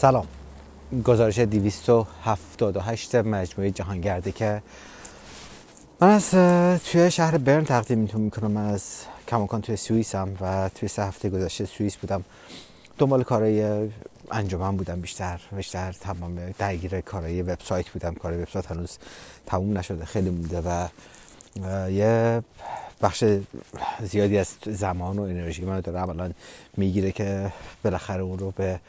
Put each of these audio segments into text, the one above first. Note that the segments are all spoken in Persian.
سلام. گزارش 278 مجموعه جهانگرده که من از توی شهر برن تقدیم می‌تونم می‌کنم. من از کماکان توی سوئیس هم و توی سه هفته گذشته سوئیس بودم. دنبال کارهای انجمن بودم بیشتر. بیشتر تمام درگیر کارهای وبسایت بودم. کار وبسایت هنوز تموم نشده خیلی مونده و یه بخش زیادی از زمان و انرژی من داره الان می‌گیره که بالاخره اون رو به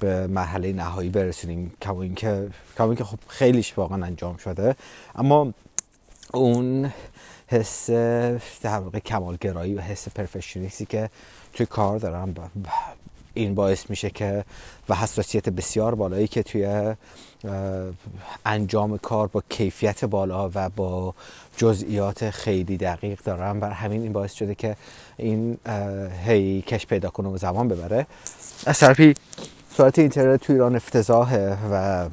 به مرحله نهایی برسونیم. کما اینکه کما خب خیلیش واقعا انجام شده. اما اون حس در واقع کمالگرایی و حس پرفکشنیستی که توی کار دارم این باعث میشه که و حساسیت بسیار بالایی که توی انجام کار با کیفیت بالا و با جزئیات خیلی دقیق دارم. بر همین این باعث شده که این هی کش پیدا کنه و زمان ببره. از طرفی سرعت اینترنت تو ایران افتضاحه و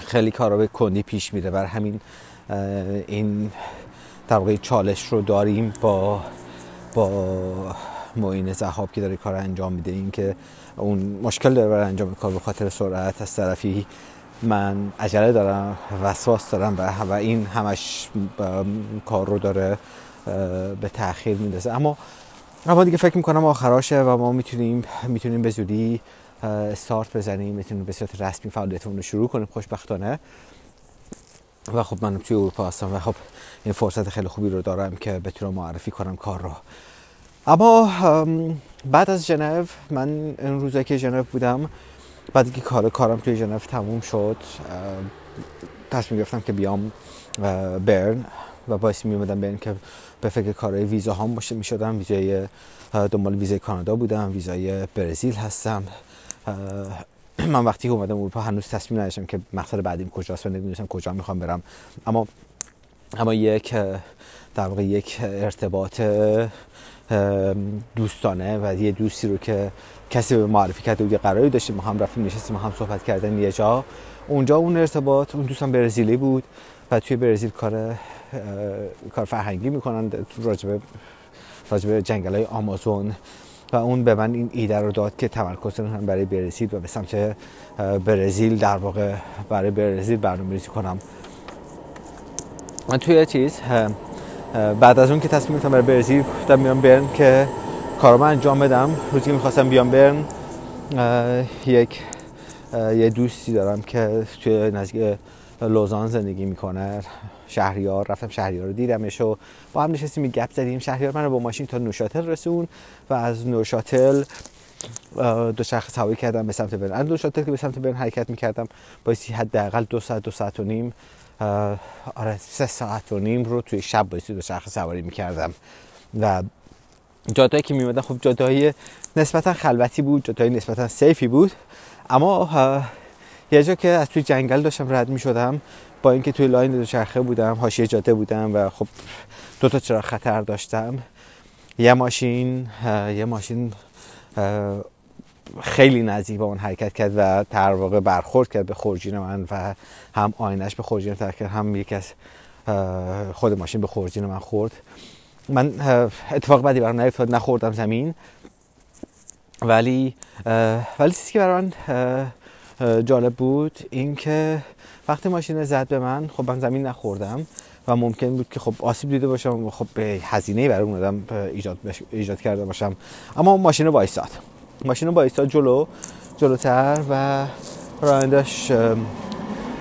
خیلی کارا به کندی پیش میره بر همین این در واقع چالش رو داریم با با معین زهاب که داره کار انجام میده. این که اون مشکل داره برای انجام کار به خاطر سرعت از طرفی من عجله دارم وسواس دارم و این همش کار رو داره به تاخیر میندازه اما اما دیگه فکر می‌کنم آخراشه و ما می‌تونیم می‌تونیم به زودی استارت بزنیم می‌تونیم به صورت رسمی فعالیتمون رو شروع کنیم. خوشبختانه. و خب من توی اروپا هستم و خب این فرصت خیلی خوبی رو دارم که بتونم معرفی کنم کار رو. اما بعد از ژنو من این روزایی که ژنو بودم بعد که کار کارم توی ژنو تموم شد تصمیم گرفتم که بیام برن و باعث می اومدم برن که به فکر کارهای ویزا هم باشه. می شدم ویزای دنبال ویزای کانادا بودم ویزای برزیل هستم. من وقتی که اومدم اروپا هنوز تصمیم نداشتم که مقصد بعدیم کجاست و نمی‌دونستم کجا می‌خوام برم. اما اما یک در واقع یک ارتباط دوستانه و یه دوستی رو که کسی به معرفی کرده و یه قراری داشتیم ما هم رفتیم نشستیم هم صحبت کردن یه جا. اونجا اون ارتباط اون دوستم برزیلی بود و توی برزیل کار کار فرهنگی می‌کنن راجبه راجبه جنگل های آمازون و اون به من این ایده رو داد که تمرکز هم برای برزیل و به سمت برزیل در واقع برای برزیل برنامه‌ریزی کنم. من توی چیز بعد از اون که تصمیم گرفتم برای برزیل گفتم بیام برن که کارم انجام بدم. روزی که می‌خواستم بیام برن یک یه دوستی دارم که توی نزدیک لوزان زندگی می‌کنه. شهریار رفتم شهریار رو دیدمش و با هم نشستیم گپ زدیم. شهریار من با ماشین تا نوشاتل رسون و از نوشاتل دو شخص سواری کردم به سمت برن. از نوشاتل که به سمت برن حرکت می‌کردم. بایستی حداقل دو ساعت دو ساعت و نیم آره سه ساعت و نیم رو توی شب بایستی دوچرخه سواری می‌کردم. و جاده‌هایی که میومدم خب جاده‌های نسبتا خلوتی بود جاده‌های نسبتا safe ی بود. اما یه جا که از توی جنگل داشتم رد می شدم با اینکه توی لاین دوچرخه بودم حاشیه جاده بودم و خب دو تا چراغ خطر داشتم. یه ماشین یه ماشین خیلی نزدیک با اون حرکت کرد و در واقع برخورد کرد به خورجین من و هم آینش به خورجین تر کرد هم یکی از خود ماشین به خورجین من خورد. من اتفاق بدی برام نیفتاد نخوردم زمین. ولی ولی چیزی که برای من جالب بود اینکه وقتی ماشین زد به من خب من زمین نخوردم و ممکن بود که خب آسیب دیده باشم و خب به هزینه برای اون آدم ایجاد ایجاد کرده باشم. اما ماشین وایستاد. ماشین وایستاد جلو جلوتر و رانندش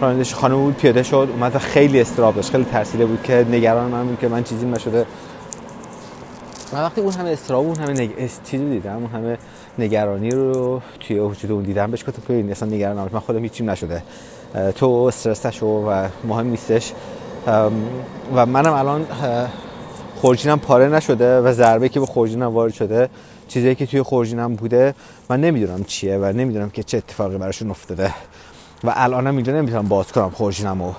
رانندش خانم بود پیاده شد اومد و خیلی استراب داشت. خیلی ترسیده بود که نگران من بود که من چیزی نشده من وقتی اون همه استراب اون همه نگ... چیزی دیدم اون همه نگرانی رو توی وجود اون دیدم بهش گفتم که اصلا نگران نباش من خودم هیچیم نشده. تو استرس و مهم نیستش. و منم الان خورجینم پاره نشده و ضربه که به خورجینم وارد شده چیزی که توی خورجینم بوده من نمی‌دونم چیه و نمی‌دونم که چه اتفاقی براشون افتاده. و الانم اینجا نمی‌تونم باز کنم خورجینم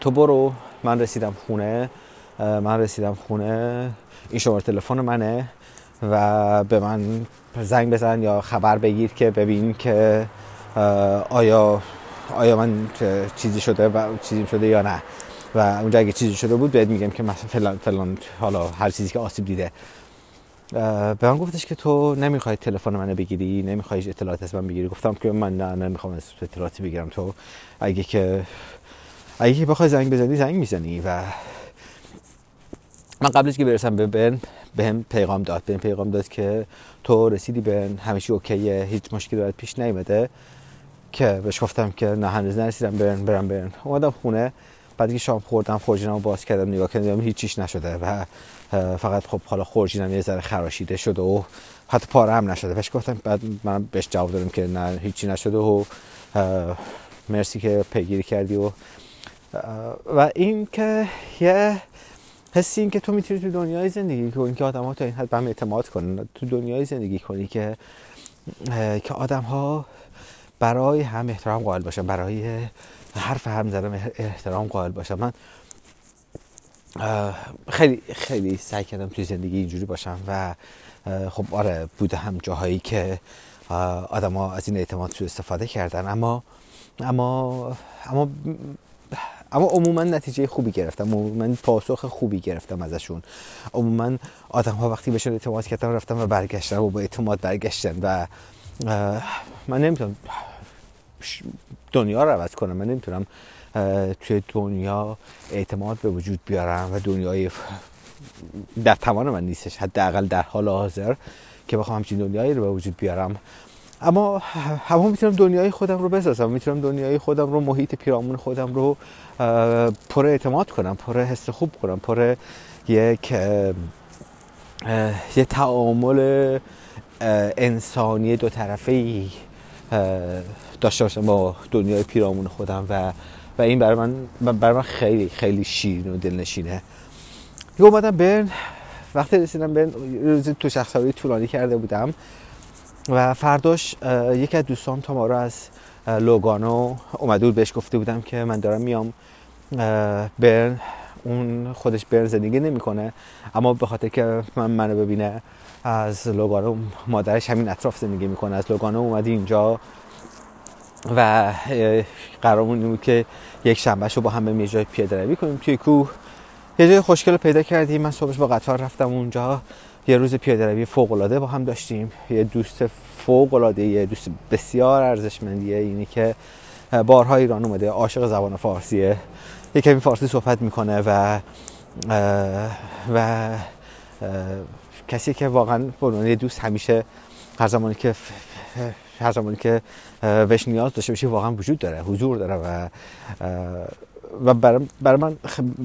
تو برو من رسیدم خونه. من رسیدم خونه این شماره تلفن منه و به من زنگ بزن یا خبر بگیر که ببین که آیا آیا من چیزی شده و چیزی شده یا نه. و اونجا اگه چیزی شده بود بهت میگم که مثلا فلان فلان حالا هر چیزی که آسیب دیده. به من گفتش که تو نمی‌خوای تلفن منو بگیری نمی‌خوای اطلاعات از من بگیری. گفتم که من نه نمی‌خوام از اطلاعاتی بگیرم. تو اگه که اگه که بخوای زنگ بزنی زنگ می‌زنی و من قبلش که برسم به بن بهم پیغام داد. بهم پیغام داد که تو رسیدی بن همیشه اوکیه هیچ مشکلی برات پیش نیومده. که بهش گفتم که نه هنوز نرسیدم برن برم برن اومدم خونه بعد که شام خوردم خورجینم باز کردم نگاه کردم هیچ چیش نشده و فقط خب حالا خورجینم یه ذره خراشیده شده و حتی پاره هم نشده. بهش گفتم بعد من بهش جواب دادم که نه هیچی نشده و مرسی که پیگیری کردی و و این که یه حسی این که تو می‌تونی تو دنیای زندگی کنی که آدم ها تا این حد به اعتماد کنن تو دنیای زندگی کنی که که آدم ها برای هم احترام قائل باشن برای حرف هم زدن احترام قائل باشن. من خیلی خیلی سعی کردم توی زندگی اینجوری باشم و خب آره بوده هم جاهایی که ها از این اعتماد سو استفاده کردن. اما اما اما اما عموما نتیجه خوبی گرفتم. عموما پاسخ خوبی گرفتم ازشون. عموما آدم ها وقتی بهشون اعتماد کردم رفتم و برگشتن و با اعتماد برگشتن و من نمی‌تونم دنیا رو عوض کنم. من نمی‌تونم توی دنیا اعتماد به وجود بیارم و دنیای در توان من نیستش. حداقل در حال حاضر که بخوام همچین دنیایی رو به وجود بیارم. اما همه می‌تونم دنیای خودم رو بسازم. می‌تونم دنیای خودم رو محیط پیرامون خودم رو پر اعتماد کنم پر حس خوب کنم پر یک یه تعامل انسانی دو طرفه ای داشته باشم با دنیای پیرامون خودم و و این برای من برای من خیلی خیلی شیرین و دلنشینه. یه اومدم برن وقتی رسیدم برن تو شخصاوی طولانی کرده بودم. و فرداش یکی از دوستان تا ما رو از لوگانو اومده بود بهش گفته بودم که من دارم میام برن. اون خودش برن زندگی نمی‌کنه اما به خاطر که من منو ببینه از لوگانو مادرش همین اطراف زندگی می‌کنه. از لوگانو اومدی اینجا و قرارمون بود که یک شنبه رو با هم به جای پیاده روی کنیم توی کوه. یه جای خوشگل پیدا کردیم. من صبحش با قطار رفتم اونجا. یه روز پیاده روی فوق العاده با هم داشتیم. یه دوست فوق العاده یه دوست بسیار ارزشمندیه اینی که بارها ایران اومده عاشق زبان فارسیه یه کمی فارسی صحبت می‌کنه و و کسی که واقعا به دوست همیشه هر زمانی که هر زمانی که بهش نیاز داشته باشی واقعا وجود داره حضور داره و و برای من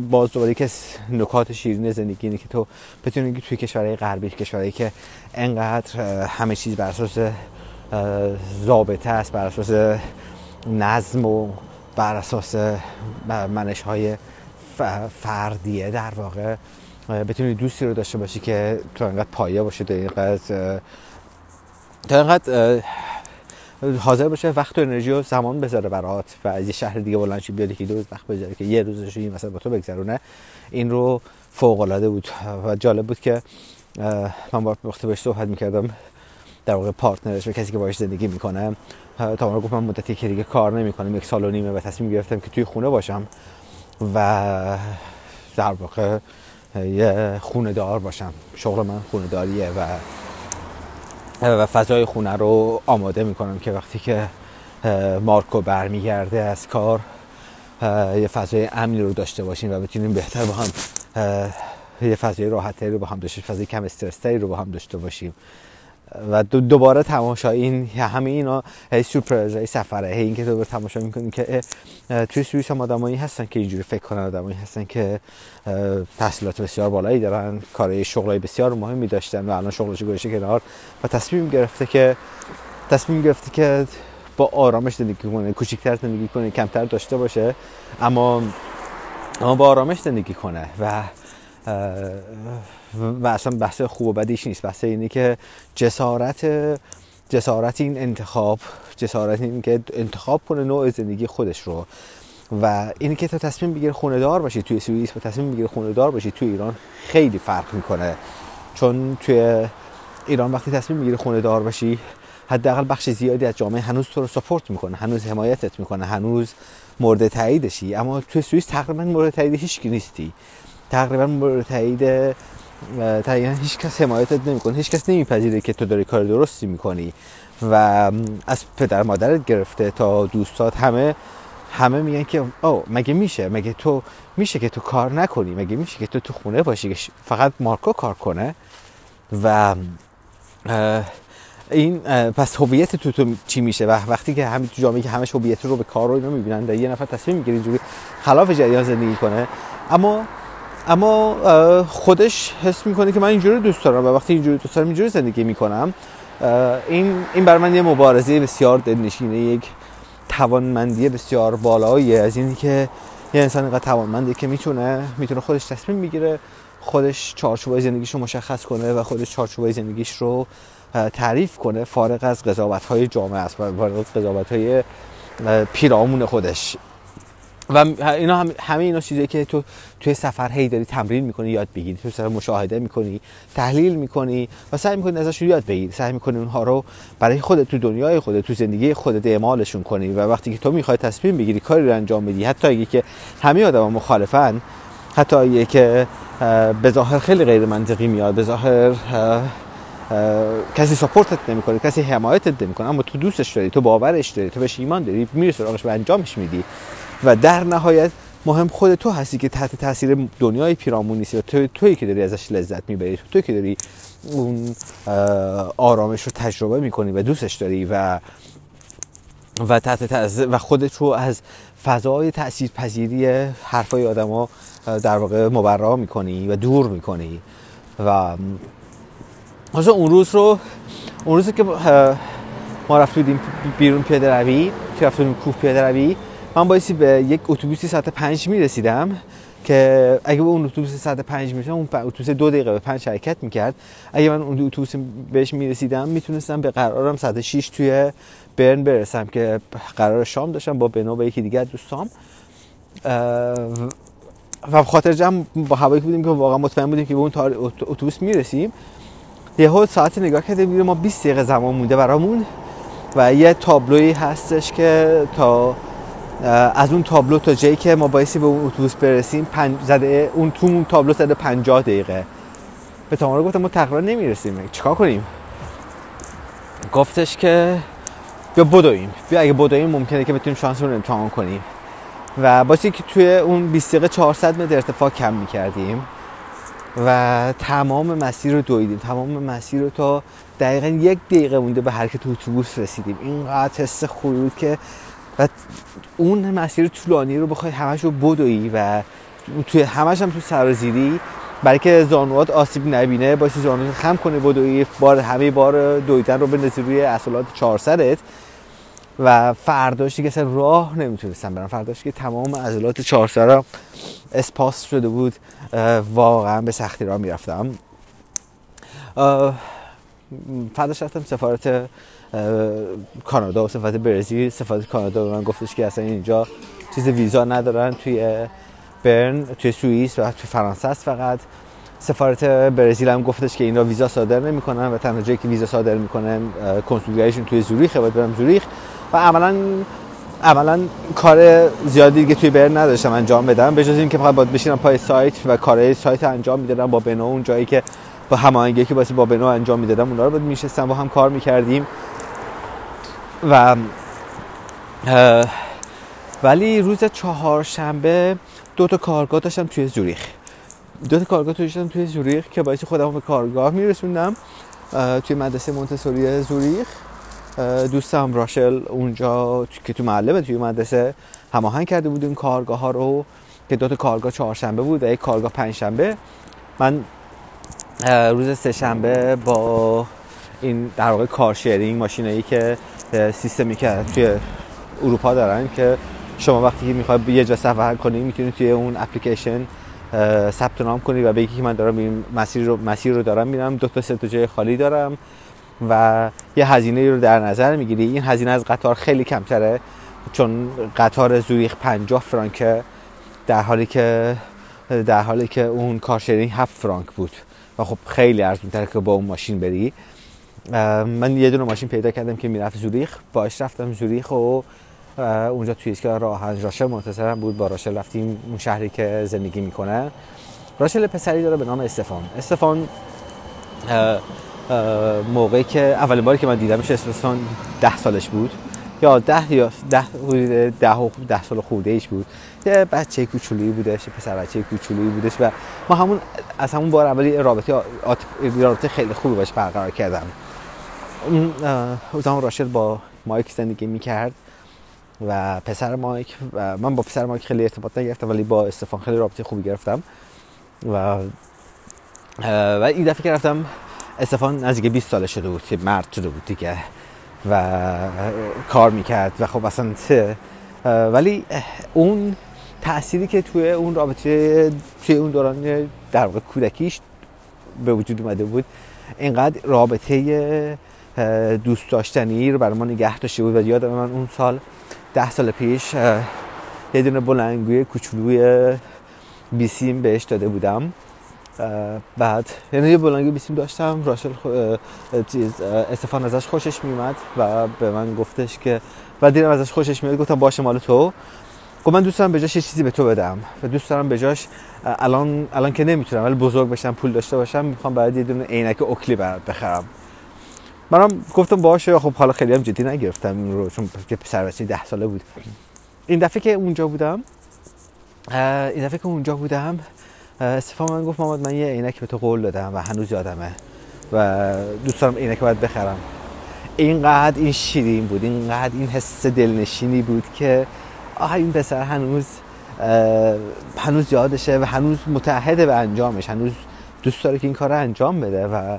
باز دوباره که نکات شیرین زندگی اینه که تو بتونی توی کشورهای غربی کشورهایی که انقدر همه چیز بر اساس ضابطه است بر اساس نظم و بر اساس منش های فردیه در واقع بتونی دوستی رو داشته باشی که تو انقدر پایه باشه تا اینقدر تا اینقدر حاضر باشه وقت و انرژی و زمان بذاره برات و از یه شهر دیگه بلند بیاد که دو روز وقت بذاره که یه روزش این مثلا با تو بگذرونه. این رو فوق العاده بود و جالب بود که من با وقتی بهش صحبت می‌کردم در واقع پارتنرش و کسی که باش زندگی می‌کنه. تا گفت من مدتی که دیگه کار نمی‌کنم یک سال و نیمه و تصمیم گرفتم که توی خونه باشم و در واقع یه خونه دار باشم. شغل من خونه داریه و و فضای خونه رو آماده می‌کنم که وقتی که مارکو برمیگرده از کار یه فضای امنی رو داشته باشیم و بتونیم بهتر با هم یه فضای راحتری رو با هم داشته فضای کم استرستری رو با هم داشته باشیم. و دوباره تماشا این همه اینا هی سورپرایز های سفره هی این که دوباره تماشا می‌کنیم که توی سوئیس هم آدمایی هستن که اینجوری فکر کنن آدمایی هستن که تحصیلات بسیار بالایی دارن کارهای شغلای بسیار مهمی داشتن و الان شغلش گذاشته کنار و تصمیم گرفته که تصمیم گرفته که با آرامش زندگی کنه کوچیکتر زندگی کنه کمتر داشته باشه اما اما با آرامش زندگی کنه و و اصلا بحث خوب و بدیش نیست. بحث اینه که جسارت جسارت این انتخاب جسارت این که انتخاب کنه نوع زندگی خودش رو. و اینی که تو تصمیم بگیر خونه دار باشی توی سوئیس و تصمیم بگیر خونه دار باشی توی ایران خیلی فرق می‌کنه. چون توی ایران وقتی تصمیم می‌گیری خونه دار باشی حداقل بخش زیادی از جامعه هنوز تو رو سپورت می‌کنه هنوز حمایتت می‌کنه هنوز مورد تاییدشی. اما توی سوئیس تقریبا مورد تایید هیچ نیستی. تقریبا مورد تایید طبیعا هیچ کس حمایتت نمی‌کنه. هیچ کس نمیپذیره که تو داری کار درستی می‌کنی و از پدر مادرت گرفته تا دوستات. همه همه میگن که او مگه میشه؟ مگه تو میشه که تو کار نکنی؟ مگه میشه که تو تو خونه باشی؟ که فقط مارکو کار کنه؟ و این پس هویت تو تو چی میشه؟ و وقتی که همین تو جامعه که همش هویت رو به کار رو اینو می‌بینن یه نفر تصمیم می‌گیره اینجوری خلاف جریان زندگی کنه. اما اما خودش حس می‌کنه که من اینجوری دوست دارم و وقتی اینجوری دوست دارم اینجوری زندگی می‌کنم. این این بر من یه مبارزه بسیار دلنشینه یک توانمندی بسیار بالایی از اینی که یه انسان اینقدر توانمنده که می‌تونه می‌تونه خودش تصمیم بگیره خودش چارچوبای زندگیش رو مشخص کنه و خودش چارچوبای زندگیش رو تعریف کنه فارغ از قضاوت های جامعه است فارغ از قضاوت های پیرامون خودش. و اینا هم همه اینا چیزی که تو توی سفر هی داری تمرین می‌کنی یاد بگیری. تو سفر مشاهده می‌کنی تحلیل می‌کنی و سعی می‌کنی ازشون یاد بگیری. سعی می‌کنی اونها رو برای خودت تو دنیای خودت تو زندگی خودت اعمالشون کنی و وقتی که تو می‌خوای تصمیم بگیری کاری رو انجام بدی حتی اگه که همه آدم مخالفن حتی اگه که به ظاهر خیلی غیر منطقی میاد به ظاهر کسی ساپورتت نمی‌کنه کسی حمایتت نمی‌کنه اما تو دوستش داری تو باورش داری تو بهش ایمان داری میری سراغش و انجامش میدی. و در نهایت مهم خود تو هستی که تحت تاثیر دنیای پیرامون نیستی و تو تویی که داری ازش لذت می‌بری توی که داری اون آرامش رو تجربه می‌کنی و دوستش داری و و تحت و خودت رو از فضای تأثیر پذیری حرفای آدما در واقع مبرا می‌کنی و دور می‌کنی و مثلا اون روز رو اون روزی که ما رفتیم بیرون پیاده روی که رفتیم کوه پیاده روی من بایستی به یک اتوبوسی ساعت پنج می‌رسیدم که اگه به اون اتوبوس ساعت پنج می‌رسیدم اون اتوبوس دو دقیقه به پنج حرکت می‌کرد. اگه من اون اتوبوس بهش می‌رسیدم می‌تونستم به قرارم ساعت 6 توی برن برسم که قرار شام داشتم با بنو و یکی دیگر دوستام. و خاطر جمع با هوایی بودیم که واقعا مطمئن بودیم که به اون اتوبوس می‌رسیم یه ساعت نگاه کردیم ما 20 دقیقه زمان مونده برامون و یه تابلوی هستش که تا از اون تابلو تا جایی که ما بایستی به اون اتوبوس برسیم پنج زده اون تو اون تابلو زده 50 دقیقه. به تمام گفتم ما تقریبا نمی‌رسیم. چیکار کنیم؟ گفتش که بیا بدویم. بیا اگه بدویم ممکنه که بتونیم شانس رو امتحان کنیم. و باشه که توی اون 20 دقیقه 400 متر ارتفاع کم می‌کردیم و تمام مسیر رو دویدیم. تمام مسیر رو تا دقیقا یک دقیقه مونده به حرکت اتوبوس رسیدیم. اینقدر حس خوبی بود که و اون مسیر طولانی رو بخوای همش رو بدوی و توی همش هم تو سرازیری برای که زانوات آسیب نبینه باشی زانوات خم کنه بدوی بار همه بار دویدن رو به روی اصلات چهارسرت و فرداش دیگه اصلا راه نمی‌تونستم برم فرداش که تمام عضلات چهارسرم اسپاس شده بود. واقعا به سختی راه می‌رفتم. فرداش رفتم سفارت کانادا و سفارت برزیل سفارت کانادا به من گفتش که اصلا اینجا چیز ویزا ندارن توی برن توی سوئیس و توی فرانسه است فقط. سفارت برزیل هم گفتش که اینا ویزا صادر نمی‌کنن و تنها جایی که ویزا صادر می‌کنن کنسولگریشون توی زوریخه باید برم زوریخ. و عملا عملا کار زیادی دیگه توی برن نداشتم انجام بدم. به جز اینکه فقط باید بشینم پای سایت و کارهای سایت انجام می‌دادم با بنو اون جایی که با هماهنگی که واسه با بنو انجام می‌دادم اونا رو بود میشستم با هم کار می‌کردیم. و ولی روز چهارشنبه دو تا کارگاه داشتم توی زوریخ. دو تا کارگاه داشتم توی زوریخ که باعث خودم به کارگاه میرسوندم. توی مدرسه مونتسوری زوریخ. دوستم راشل اونجا که تو معلمه توی مدرسه هماهنگ کرده بودیم. کارگاه ها رو که دو تا کارگاه چهارشنبه بود و یک کارگاه پنجشنبه. من روز سه شنبه با این در واقع کار شیرینگ ماشینایی که سیستمی که توی اروپا دارن که شما وقتی که می‌خوای یه جا سفر کنی می‌تونی توی اون اپلیکیشن ثبت نام کنی و بگی که من دارم این مسیر رو مسیر رو دارم میرم دو تا سه تا جای خالی دارم و یه هزینه رو در نظر می‌گیری. این هزینه از قطار خیلی کمتره چون قطار زوریخ 50 فرانکه در حالی که در حالی که اون کارشرینگ 7 فرانک بود. و خب خیلی ارزونتره که با اون ماشین بری. من یه دونه ماشین پیدا کردم که می‌رفت زوریخ. باش رفتم زوریخ و اونجا توی ایستگاه راه راشل منتظرم بود با راشل رفتیم اون شهری که زندگی می‌کنه. راشل پسری داره به نام استفان. استفان موقعی که اولین باری که من دیدمش استفان ده سالش بود. یا ده یا ده ده, ده سال خورده ایش بود. یه بچه کوچولویی بودش پسر بچه کوچولویی بودش و ما همون از همون بار اولی رابطه رابطه خیلی خوبی باش برقرار کردم. اون راشد با مایک زندگی می‌کرد و پسر مایک و من با پسر مایک خیلی ارتباط نگرفتم ولی با استفان خیلی رابطه خوبی گرفتم. و و این دفعه که رفتم استفان نزدیک 20 ساله شده بود که مرد شده بود دیگه. و کار می‌کرد و خب اصلا ولی اون تأثیری که توی اون رابطه توی اون دوران در واقع کودکیش به وجود اومده بود اینقدر رابطه دوست داشتنی رو برای ما نگه داشته بود. و یادم من اون سال ده سال پیش یه دونه بلنگوی کوچولوی بیسیم بهش داده بودم. بعد یعنی یه بلنگوی بیسیم داشتم راشل چیز استفان ازش خوشش میومد و به من گفتش که و دیدم ازش خوشش میاد گفتم باشه مال تو. گفت من دوست دارم به جاش یه چیزی به تو بدم. و دوست دارم به جاش الان الان که نمی‌تونم ولی بزرگ بشم پول داشته باشم می‌خوام برای یه دونه عینک اوکلی بخرم. منم گفتم باشه خب حالا خیلی هم جدی نگرفتم این رو چون که پسر ده ساله بود. این دفعه که اونجا بودم این دفعه که اونجا بودم استفا من گفت محمد من یه عینک به تو قول دادم و هنوز یادمه و دوست دارم عینک باید بخرم. اینقدر این شیرین بود اینقدر این حس دلنشینی بود که آه این پسر هنوز هنوز یادشه و هنوز متحده به انجامش هنوز دوست داره که این کار رو انجام بده و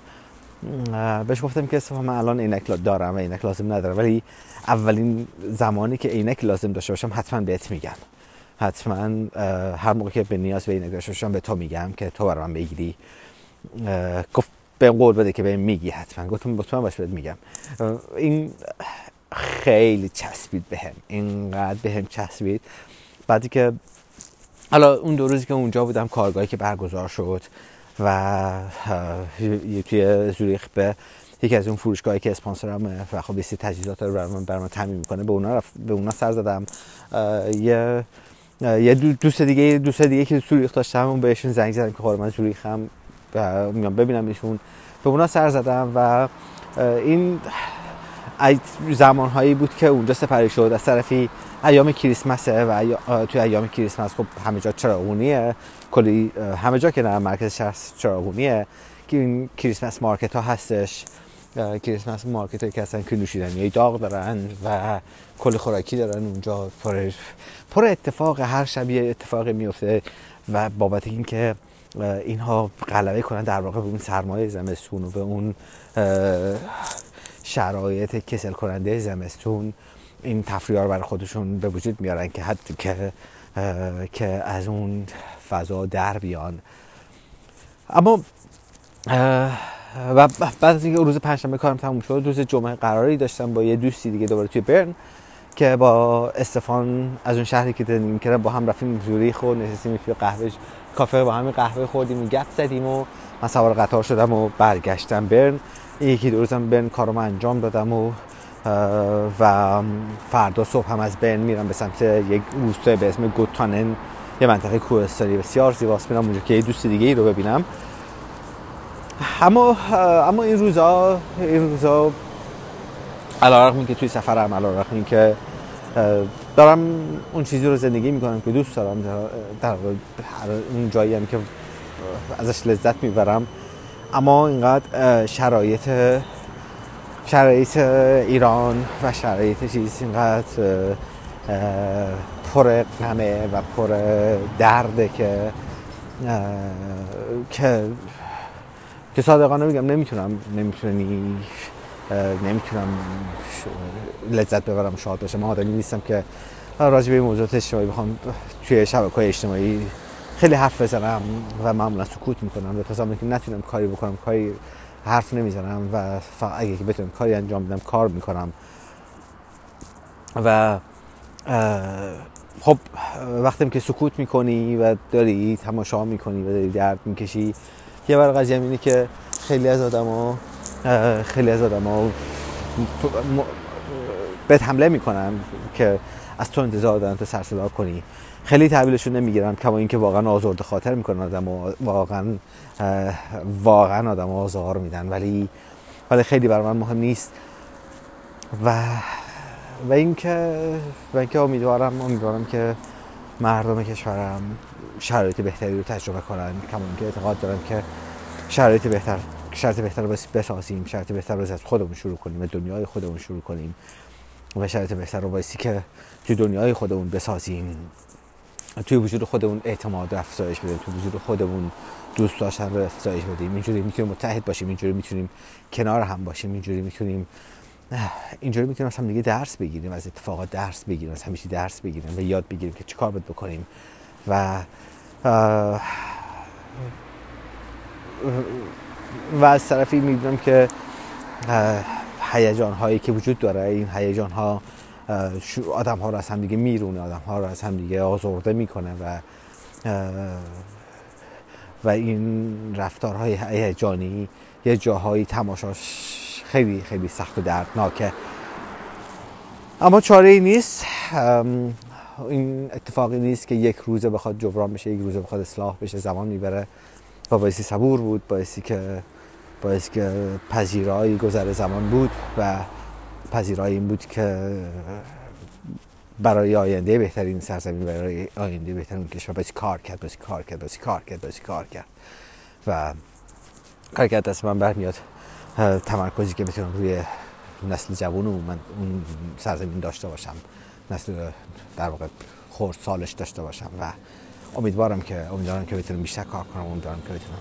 بهش گفتم که من الان عینک دارم و عینک لازم ندارم ولی اولین زمانی که عینک لازم داشته باشم حتما بهت میگم. حتما هر موقع که به نیاز به باشم به تو میگم که تو برام بگیری. گفت به قول بده که به میگی حتما. گفتم مطمئن باش بهت میگم. این خیلی چسبید بهم. به اینقدر بهم به چسبید. بعدی که حالا اون دو روزی که اونجا بودم کارگاهی که برگزار شد و توی زوریخ به یکی از اون فروشگاهی که اسپانسرم و خب یه تجهیزات رو برام برام تامین می‌کنه به اونا رفت به اونا سر زدم. یه یه دوست دیگه دوست دیگه که زوریخ داشتم اون بهشون زنگ زدم که خب من زوریخم میام ببینم ایشون. به اونا سر زدم و این زمان هایی بود که اونجا سپری شد. از طرفی ایام کریسمسه و توی ایام کریسمس خب همه جا چراغونیه. کلی همه جا که نه مرکز شهر چراغونیه. که این کریسمس مارکت ها هستش کریسمس مارکت هایی که هستن که نوشیدنی داغ دارن و کلی خوراکی دارن اونجا. پر, پر اتفاق هر شبیه اتفاقی میفته و بابت اینکه اینها غلبه کنن در واقع به اون سرمایه زمستون و به اون شرایط کسل کننده زمستون این تفریح رو برای خودشون به وجود میارن که حتی که که از اون فضا در بیان. اما و بعد از اینکه روز پنجشنبه کارم تموم شد روز جمعه قراری داشتم با یه دوستی دیگه دوباره توی برن. که با استفان از اون شهری که زندگی می‌کردم با هم رفتیم زوریخ و نشستیم توی قهوه کافه با همین قهوه خوردیم و گپ زدیم و من سوار قطار شدم و برگشتم برن. یکی دو روزم برن کارم انجام دادم و و فردا صبح هم از برن میرم به سمت یک روستای به اسم گوتانن یه منطقه کوهستانی. بسیار زیباست. میرم اونجا که یه دوست دیگه ای رو ببینم. اما اما این روزا این روزا علیرغم که توی سفرم علیرغم که دارم اون چیزی رو زندگی می‌کنم که دوست دارم در اون جایی هم که ازش لذت می‌برم. اما اینقدر شرایط شرایط ایران و شرایط چیز اینقدر پر غمه و پر درده که که که صادقانه میگم نمی‌تونم نمی‌تونی نمی‌تونم لذت ببرم شاد باشم. من آدمی نیستم که راجع به موضوعات اجتماعی بخوام توی شبکه اجتماعی خیلی حرف بزنم و معمولا سکوت می‌کنم. تا زمانی که نتونم کاری بکنم کاری حرف نمی‌زنم و اگه که بتونم کاری انجام بدم کار می‌کنم. و خب وقتی که سکوت می‌کنی و داری تماشا می‌کنی و داری درد می‌کشی یه بار قضیه اینه که خیلی از آدما خیلی از آدما بهت حمله می‌کنن که از تو انتظار دارن تو سرصدا کنی. خیلی تحویلشون نمی‌گیرن کما اینکه واقعا آزرده خاطر می‌کنن آدم واقعا واقعا آدم آزار میدن. ولی ولی خیلی برای من مهم نیست. و و اینکه و اینکه امیدوارم امیدوارم که مردم کشورم شرایط بهتری رو تجربه کنن. کما اینکه اعتقاد دارم که شرایط بهتر شرط بهتر رو بسازیم شرط بهتر رو از خودمون شروع کنیم دنیای خودمون شروع کنیم و شرط بهتر رو بایستی که تو دنیای خودمون بسازیم. توی وجود خودمون اعتماد افزایش بدیم توی وجود خودمون دوست داشتن رو افزایش بدیم. اینجوری می‌تونیم متحد باشیم اینجوری می‌تونیم کنار هم باشیم اینجوری می‌تونیم اینجوری می‌تونیم از هم دیگه درس بگیریم از اتفاقات درس بگیریم از همیشه درس بگیریم و یاد بگیریم که چیکار باید بکنیم. و و از طرفی می‌دونم که هیجان هایی که وجود داره این هیجان ها آدم ها رو از هم دیگه میرونه آدم ها رو از هم دیگه آزرده می‌کنه و و این رفتارهای هیجانی یه جاهایی تماشاش خیلی خیلی سخت و دردناکه. اما چاره ای نیست. این اتفاقی نیست که یک روزه بخواد جبران بشه یک روزه بخواد اصلاح بشه زمان می‌بره. با بایستی صبور بود بایستی که بایستی که پذیرایی گذر زمان بود و پذیرایی این بود که برای آینده بهترین سرزمین برای آینده بهترین کشور باید کار کرد باید کار کرد باید کار کرد باید کار کرد. و کار کرد دست من برمیاد. تمرکزی که بتونم روی نسل جوان من اون سرزمین داشته باشم نسل در واقع خورد سالش داشته باشم و امیدوارم که امیدوارم که بتونم بیشتر کار کنم امیدوارم که بتونم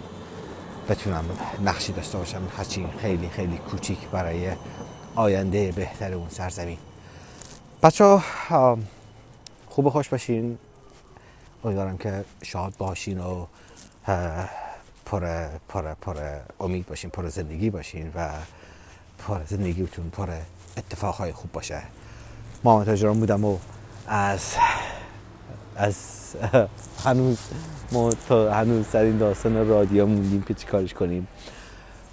بتونم نقشی داشته باشم. هرچی خیلی خیلی کوچیک برای آینده بهتر اون سرزمین. بچه خوب خوش باشین. امیدوارم که شاد باشین و پر پر پر امید باشین پر زندگی باشین و پر زندگیتون پر اتفاقهای خوب باشه. محمد تاجران بودم و از از هنوز ما تا هنوز در این داستان رادیو موندیم که چی کارش کنیم.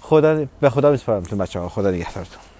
خدا به خدا میسپارم تو بچه ها خدا نگهدارتون.